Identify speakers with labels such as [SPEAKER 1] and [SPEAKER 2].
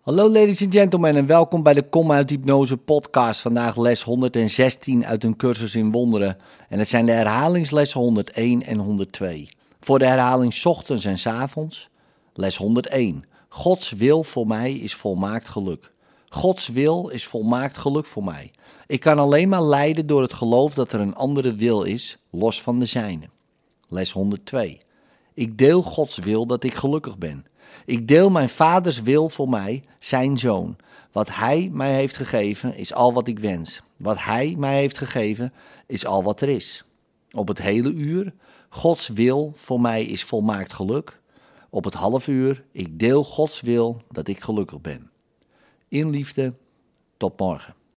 [SPEAKER 1] Hallo ladies and gentlemen en welkom bij de Kom uit Hypnose podcast. Vandaag les 116 uit een cursus in wonderen. En het zijn de herhalingslessen 101 en 102. Voor de herhaling ochtends en 's avonds. Les 101. Gods wil voor mij is volmaakt geluk. Gods wil is volmaakt geluk voor mij. Ik kan alleen maar lijden door het geloof dat er een andere wil is, los van de zijne. Les 102. Ik deel Gods wil dat ik gelukkig ben. Ik deel mijn vaders wil voor mij, zijn zoon. Wat hij mij heeft gegeven is al wat ik wens. Wat hij mij heeft gegeven is al wat er is. Op het hele uur, Gods wil voor mij is volmaakt geluk. Op het half uur, ik deel Gods wil dat ik gelukkig ben. In liefde, tot morgen.